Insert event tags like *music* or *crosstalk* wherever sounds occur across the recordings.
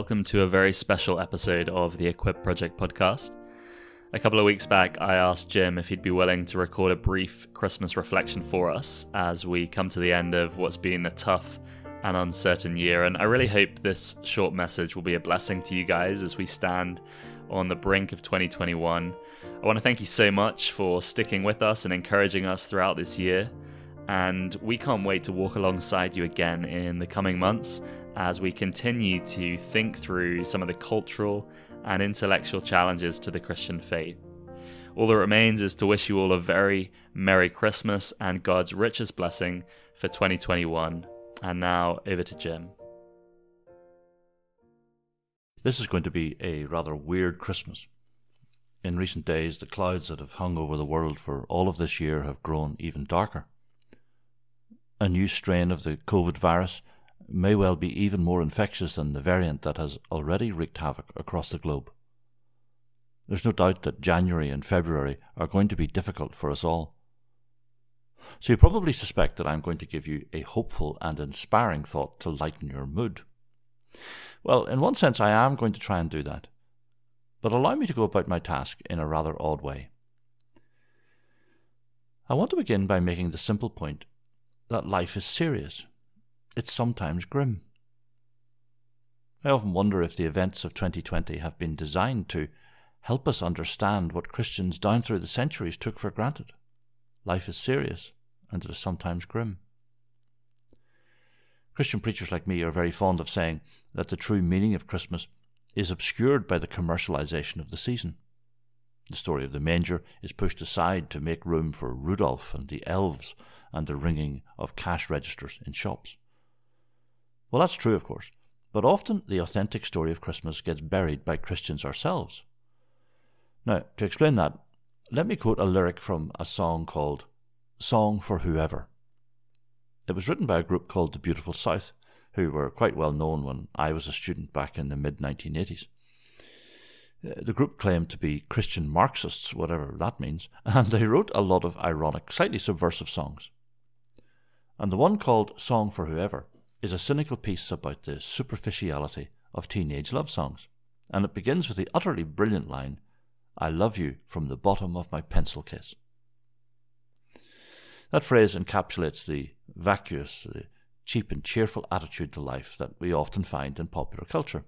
welcome to a very special episode of the Equip Project podcast. A couple of weeks back, I asked Jim if he'd be willing to record a brief Christmas reflection for us as we come to the end of what's been a tough and uncertain year. And I really hope this short message will be a blessing to you guys as we stand on the brink of 2021. I want to thank you so much for sticking with us and encouraging us throughout this year. And we can't wait to walk alongside you again in the coming months as we continue to think through some of the cultural and intellectual challenges to the Christian faith. All that remains is to wish you all a very Merry Christmas and God's richest blessing for 2021. And now over to Jim. This is going to be a rather weird Christmas. In recent days, the clouds that have hung over the world for all of this year have grown even darker. A new strain of the COVID virus may well be even more infectious than the variant that has already wreaked havoc across the globe. There's no doubt that January and February are going to be difficult for us all. So you probably suspect that I'm going to give you a hopeful and inspiring thought to lighten your mood. Well, in one sense, I am going to try and do that. But allow me to go about my task in a rather odd way. I want to begin by making the simple point that life is serious. It's sometimes grim. I often wonder if the events of 2020 have been designed to help us understand what Christians down through the centuries took for granted. Life is serious, and it is sometimes grim. Christian preachers like me are very fond of saying that the true meaning of Christmas is obscured by the commercialization of the season. The story of the manger is pushed aside to make room for Rudolph and the elves and the ringing of cash registers in shops. Well, that's true, of course, but often the authentic story of Christmas gets buried by Christians ourselves. Now, to explain that, let me quote a lyric from a song called Song for Whoever. It was written by a group called the Beautiful South, who were quite well known when I was a student back in the mid 1980s. Uh, the group claimed to be Christian Marxists, whatever that means, *laughs* and they wrote a lot of ironic, slightly subversive songs. And the one called Song for Whoever is a cynical piece about the superficiality of teenage love songs, and it begins with the utterly brilliant line, I love you from the bottom of my pencil case. That phrase encapsulates the vacuous, the cheap and cheerful attitude to life that we often find in popular culture.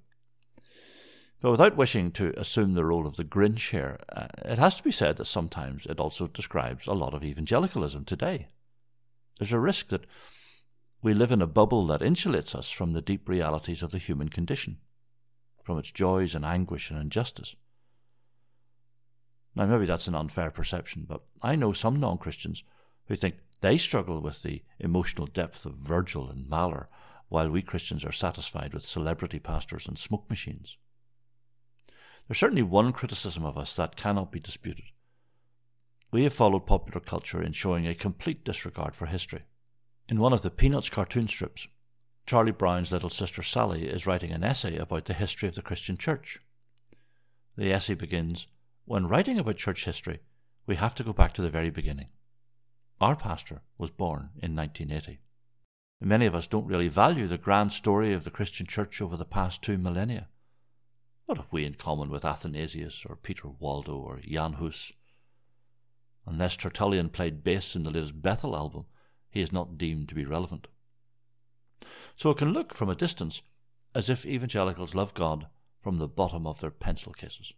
But without wishing to assume the role of the Grinch here, uh, it has to be said that sometimes it also describes a lot of evangelicalism today. There's a risk that we live in a bubble that insulates us from the deep realities of the human condition, from its joys and anguish and injustice. Now, maybe that's an unfair perception, but I know some non Christians who think they struggle with the emotional depth of Virgil and Mahler, while we Christians are satisfied with celebrity pastors and smoke machines. There's certainly one criticism of us that cannot be disputed. We have followed popular culture in showing a complete disregard for history. In one of the Peanuts cartoon strips, Charlie Brown's little sister Sally is writing an essay about the history of the Christian church. The essay begins When writing about church history, we have to go back to the very beginning. Our pastor was born in 1980. Many of us don't really value the grand story of the Christian church over the past two millennia. What have we in common with Athanasius or Peter Waldo or Jan Hus? Unless Tertullian played bass in the latest Bethel album, he is not deemed to be relevant. So it can look from a distance as if evangelicals love God from the bottom of their pencil cases.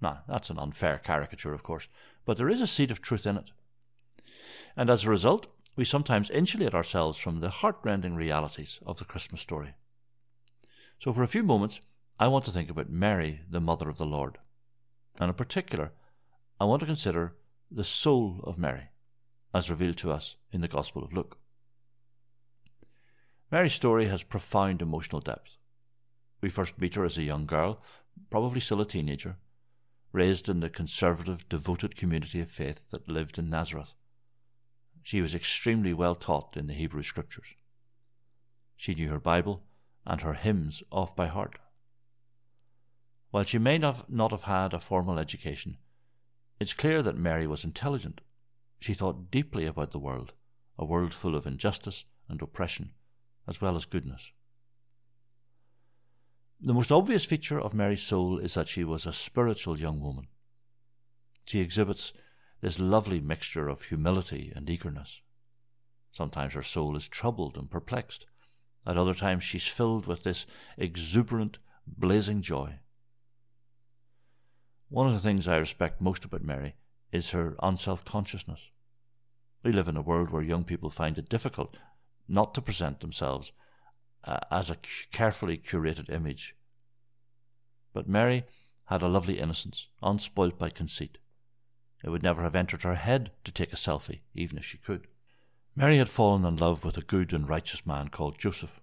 Now, that's an unfair caricature, of course, but there is a seed of truth in it. And as a result, we sometimes insulate ourselves from the heartrending realities of the Christmas story. So, for a few moments, I want to think about Mary, the Mother of the Lord. And in particular, I want to consider the soul of Mary, as revealed to us in the Gospel of Luke. Mary's story has profound emotional depth. We first meet her as a young girl, probably still a teenager, raised in the conservative, devoted community of faith that lived in Nazareth. She was extremely well taught in the Hebrew Scriptures. She knew her Bible and her hymns off by heart. While she may not, have had a formal education, it's clear that Mary was intelligent. She thought deeply about the world, a world full of injustice and oppression, as well as goodness. The most obvious feature of Mary's soul is that she was a spiritual young woman. She exhibits this lovely mixture of humility and eagerness. Sometimes her soul is troubled and perplexed. At other times, she's filled with this exuberant, blazing joy. One of the things I respect most about Mary is her unself consciousness. We live in a world where young people find it difficult not to present themselves uh, as a carefully curated image. But Mary had a lovely innocence, unspoilt by conceit. It would never have entered her head to take a selfie, even if she could. Mary had fallen in love with a good and righteous man called Joseph.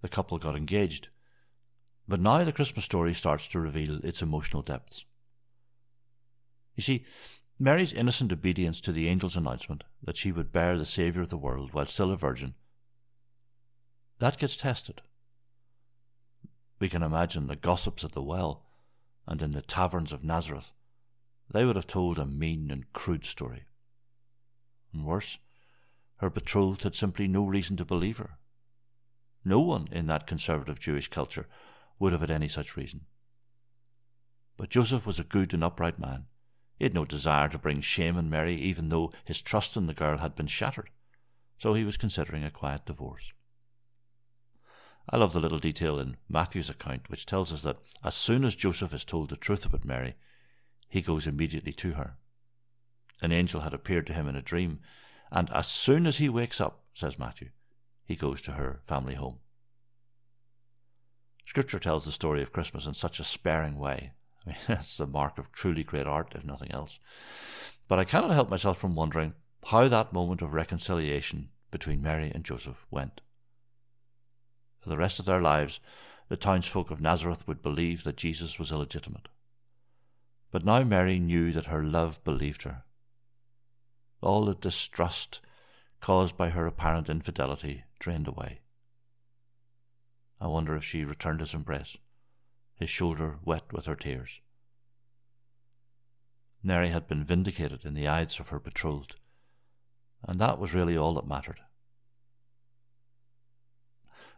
The couple got engaged. But now the Christmas story starts to reveal its emotional depths. You see, Mary's innocent obedience to the angel's announcement that she would bear the Saviour of the world while still a virgin, that gets tested. We can imagine the gossips at the well and in the taverns of Nazareth. They would have told a mean and crude story. And worse, her betrothed had simply no reason to believe her. No one in that conservative Jewish culture would have had any such reason. But Joseph was a good and upright man. He had no desire to bring shame on Mary, even though his trust in the girl had been shattered. So he was considering a quiet divorce. I love the little detail in Matthew's account, which tells us that as soon as Joseph is told the truth about Mary, he goes immediately to her. An angel had appeared to him in a dream, and as soon as he wakes up, says Matthew, he goes to her family home. Scripture tells the story of Christmas in such a sparing way. I *laughs* mean, that's the mark of truly great art, if nothing else. But I cannot help myself from wondering how that moment of reconciliation between Mary and Joseph went. For the rest of their lives, the townsfolk of Nazareth would believe that Jesus was illegitimate. But now Mary knew that her love believed her. All the distrust caused by her apparent infidelity drained away. I wonder if she returned his embrace, his shoulder wet with her tears. Mary had been vindicated in the eyes of her betrothed, and that was really all that mattered.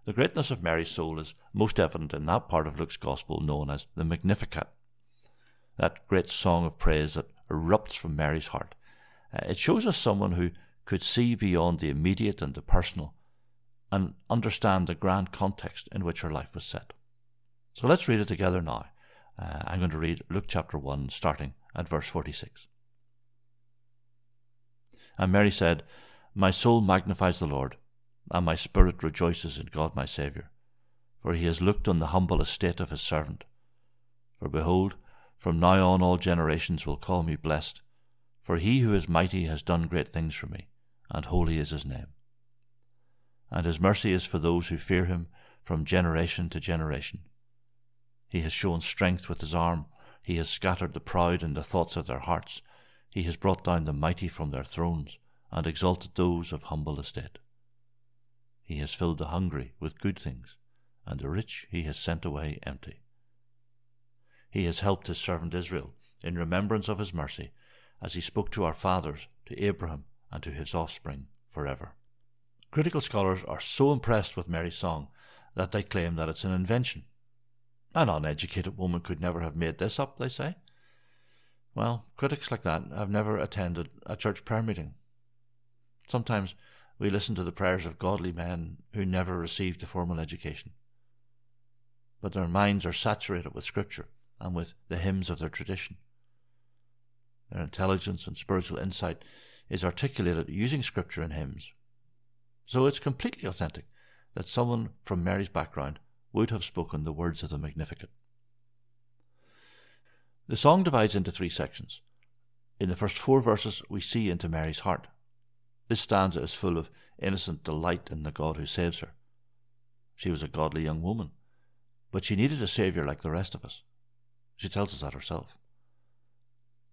The greatness of Mary's soul is most evident in that part of Luke's Gospel known as the Magnificat, that great song of praise that erupts from Mary's heart. Uh, it shows us someone who could see beyond the immediate and the personal and understand the grand context in which her life was set. So let's read it together now. Uh, I'm going to read Luke chapter 1, starting at verse 46. And Mary said, My soul magnifies the Lord, and my spirit rejoices in God my Saviour, for he has looked on the humble estate of his servant. For behold, from now on all generations will call me blessed, for he who is mighty has done great things for me, and holy is his name. And his mercy is for those who fear him from generation to generation. He has shown strength with his arm, he has scattered the proud in the thoughts of their hearts, he has brought down the mighty from their thrones, and exalted those of humble estate. He has filled the hungry with good things, and the rich he has sent away empty. He has helped his servant Israel in remembrance of his mercy as he spoke to our fathers, to Abraham, and to his offspring forever. Critical scholars are so impressed with Mary's song that they claim that it's an invention. An uneducated woman could never have made this up, they say. Well, critics like that have never attended a church prayer meeting. Sometimes we listen to the prayers of godly men who never received a formal education. But their minds are saturated with Scripture and with the hymns of their tradition. Their intelligence and spiritual insight is articulated using scripture and hymns. So it's completely authentic that someone from Mary's background would have spoken the words of the Magnificat. The song divides into three sections. In the first four verses, we see into Mary's heart. This stanza is full of innocent delight in the God who saves her. She was a godly young woman, but she needed a Saviour like the rest of us. She tells us that herself.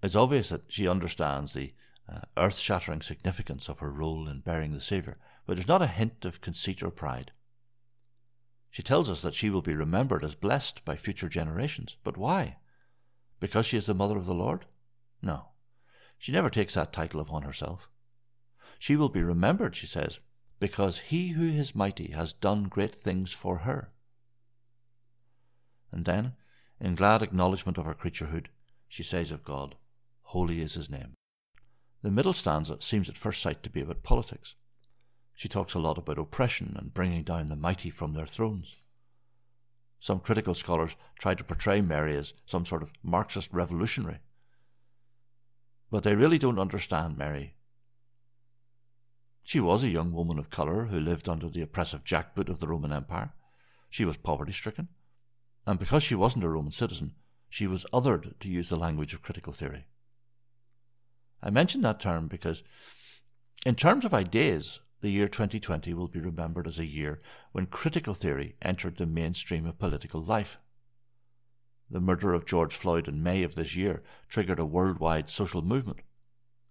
It's obvious that she understands the uh, earth shattering significance of her role in bearing the Saviour, but there's not a hint of conceit or pride. She tells us that she will be remembered as blessed by future generations. But why? Because she is the mother of the Lord? No. She never takes that title upon herself. She will be remembered, she says, because he who is mighty has done great things for her. And then, in glad acknowledgement of her creaturehood, she says of God, Holy is his name. The middle stanza seems at first sight to be about politics. She talks a lot about oppression and bringing down the mighty from their thrones. Some critical scholars try to portray Mary as some sort of Marxist revolutionary. But they really don't understand Mary. She was a young woman of colour who lived under the oppressive jackboot of the Roman Empire. She was poverty stricken, and because she wasn't a Roman citizen, she was othered, to use the language of critical theory. I mention that term because, in terms of ideas, the year 2020 will be remembered as a year when critical theory entered the mainstream of political life. The murder of George Floyd in May of this year triggered a worldwide social movement.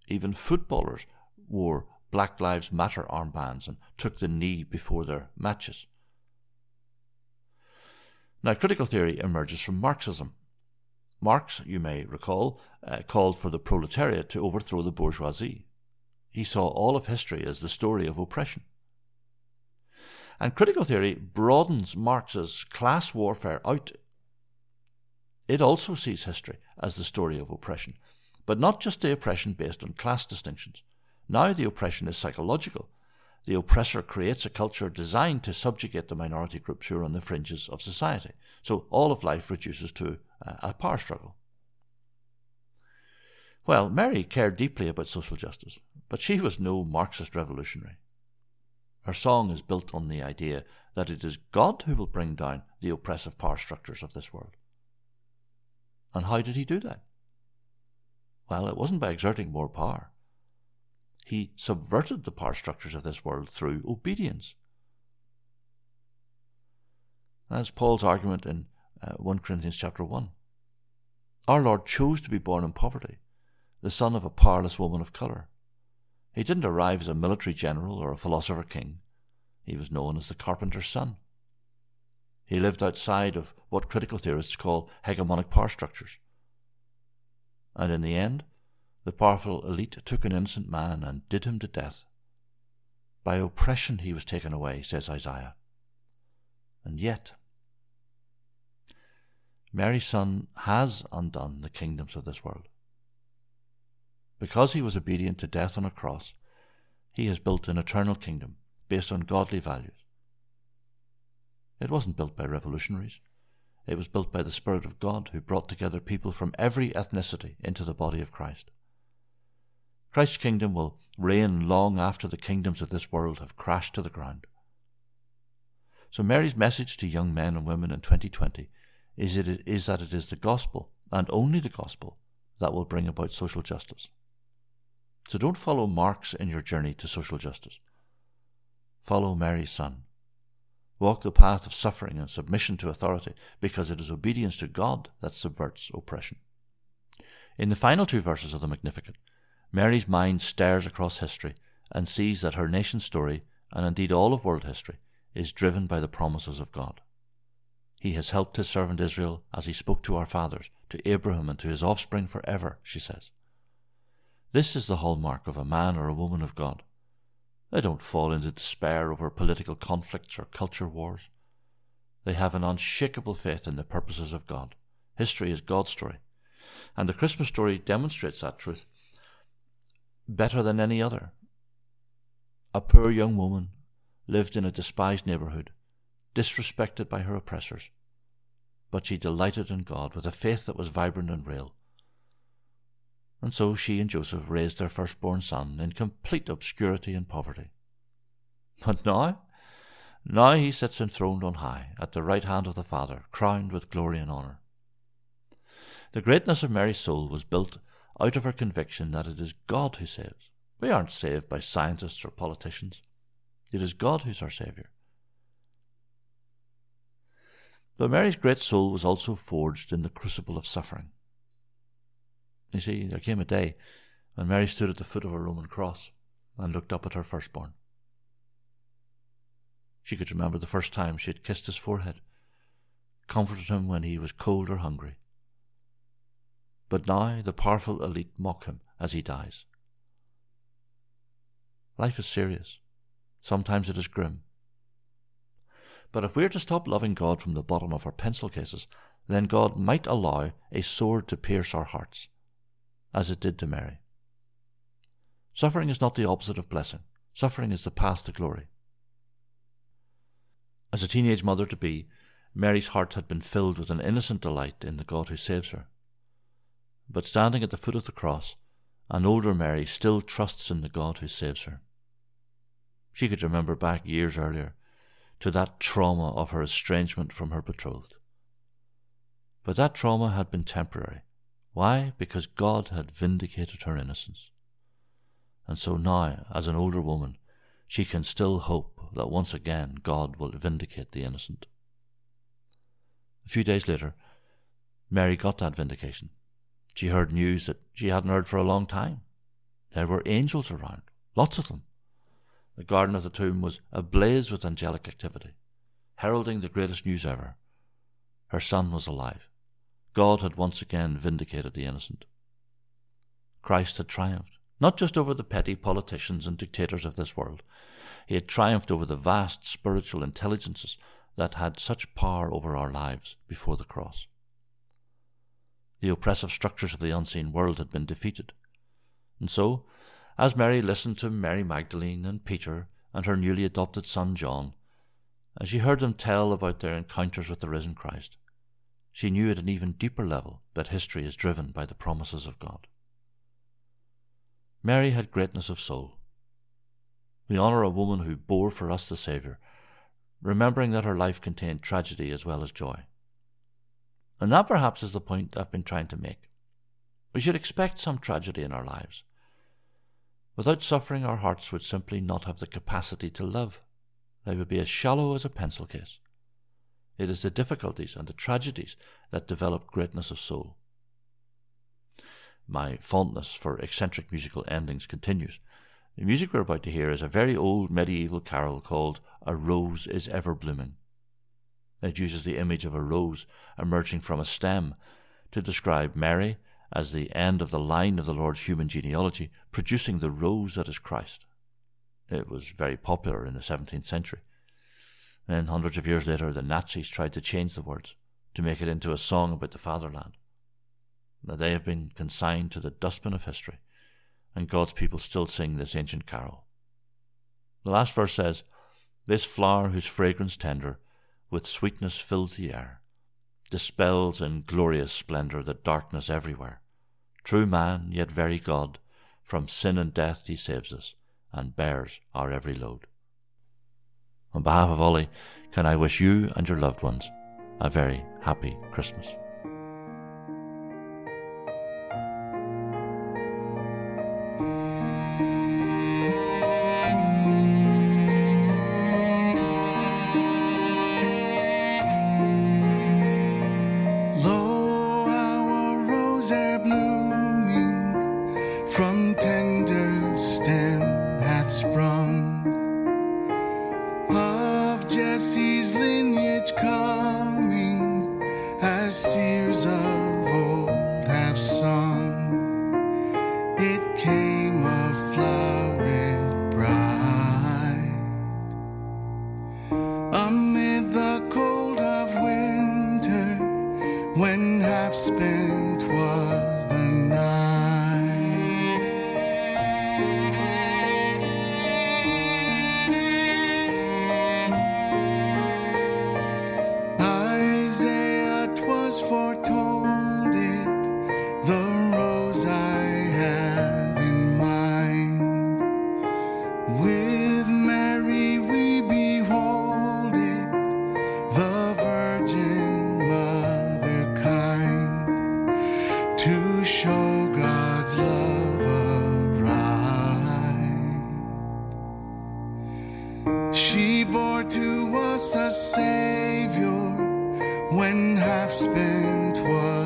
Even footballers wore Black Lives Matter armbands and took the knee before their matches. Now, critical theory emerges from Marxism. Marx, you may recall, uh, called for the proletariat to overthrow the bourgeoisie. He saw all of history as the story of oppression. And critical theory broadens Marx's class warfare out. It also sees history as the story of oppression, but not just the oppression based on class distinctions. Now the oppression is psychological. The oppressor creates a culture designed to subjugate the minority groups who are on the fringes of society. So all of life reduces to uh, a power struggle. Well, Mary cared deeply about social justice, but she was no Marxist revolutionary. Her song is built on the idea that it is God who will bring down the oppressive power structures of this world. And how did he do that? Well, it wasn't by exerting more power. He subverted the power structures of this world through obedience. That's Paul's argument in uh, 1 Corinthians chapter 1. Our Lord chose to be born in poverty, the son of a powerless woman of colour. He didn't arrive as a military general or a philosopher king. He was known as the carpenter's son. He lived outside of what critical theorists call hegemonic power structures. And in the end, the powerful elite took an innocent man and did him to death. By oppression he was taken away, says Isaiah. And yet, Mary's Son has undone the kingdoms of this world. Because he was obedient to death on a cross, he has built an eternal kingdom based on godly values. It wasn't built by revolutionaries. It was built by the Spirit of God who brought together people from every ethnicity into the body of Christ. Christ's kingdom will reign long after the kingdoms of this world have crashed to the ground. So Mary's message to young men and women in 2020 is, it, is that it is the gospel, and only the gospel, that will bring about social justice. So don't follow Marx in your journey to social justice. Follow Mary's Son. Walk the path of suffering and submission to authority, because it is obedience to God that subverts oppression. In the final two verses of the Magnificat, Mary's mind stares across history and sees that her nation's story, and indeed all of world history, is driven by the promises of God. He has helped his servant Israel as he spoke to our fathers, to Abraham and to his offspring forever, she says. This is the hallmark of a man or a woman of God. They don't fall into despair over political conflicts or culture wars. They have an unshakable faith in the purposes of God. History is God's story. And the Christmas story demonstrates that truth better than any other. A poor young woman lived in a despised neighbourhood disrespected by her oppressors. But she delighted in God with a faith that was vibrant and real. And so she and Joseph raised their firstborn son in complete obscurity and poverty. But now, now he sits enthroned on high at the right hand of the Father, crowned with glory and honour. The greatness of Mary's soul was built out of her conviction that it is God who saves. We aren't saved by scientists or politicians. It is God who's our Saviour. But Mary's great soul was also forged in the crucible of suffering. You see, there came a day when Mary stood at the foot of a Roman cross and looked up at her firstborn. She could remember the first time she had kissed his forehead, comforted him when he was cold or hungry. But now the powerful elite mock him as he dies. Life is serious. Sometimes it is grim. But if we're to stop loving God from the bottom of our pencil cases, then God might allow a sword to pierce our hearts, as it did to Mary. Suffering is not the opposite of blessing. Suffering is the path to glory. As a teenage mother to be, Mary's heart had been filled with an innocent delight in the God who saves her. But standing at the foot of the cross, an older Mary still trusts in the God who saves her. She could remember back years earlier to that trauma of her estrangement from her betrothed. But that trauma had been temporary. Why? Because God had vindicated her innocence. And so now, as an older woman, she can still hope that once again God will vindicate the innocent. A few days later, Mary got that vindication. She heard news that she hadn't heard for a long time. There were angels around, lots of them. The garden of the tomb was ablaze with angelic activity, heralding the greatest news ever. Her son was alive. God had once again vindicated the innocent. Christ had triumphed, not just over the petty politicians and dictators of this world. He had triumphed over the vast spiritual intelligences that had such power over our lives before the cross. The oppressive structures of the unseen world had been defeated. And so, as Mary listened to Mary Magdalene and Peter and her newly adopted son John, as she heard them tell about their encounters with the risen Christ, she knew at an even deeper level that history is driven by the promises of God. Mary had greatness of soul. We honour a woman who bore for us the Saviour, remembering that her life contained tragedy as well as joy. And that perhaps is the point I've been trying to make. We should expect some tragedy in our lives. Without suffering, our hearts would simply not have the capacity to love. They would be as shallow as a pencil case. It is the difficulties and the tragedies that develop greatness of soul. My fondness for eccentric musical endings continues. The music we're about to hear is a very old medieval carol called A Rose is Ever Blooming. It uses the image of a rose emerging from a stem to describe Mary as the end of the line of the Lord's human genealogy, producing the rose that is Christ. It was very popular in the 17th century. Then, hundreds of years later, the Nazis tried to change the words to make it into a song about the fatherland. Now, they have been consigned to the dustbin of history, and God's people still sing this ancient carol. The last verse says, This flower whose fragrance tender with sweetness fills the air, dispels in glorious splendour the darkness everywhere. True man, yet very God, from sin and death he saves us, and bears our every load. On behalf of Ollie, can I wish you and your loved ones a very happy Christmas. spend us a savior when half spent was.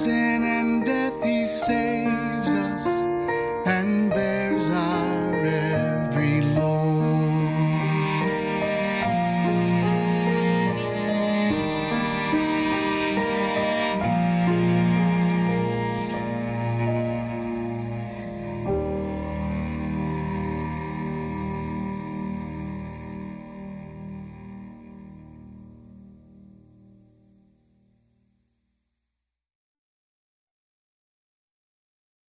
Very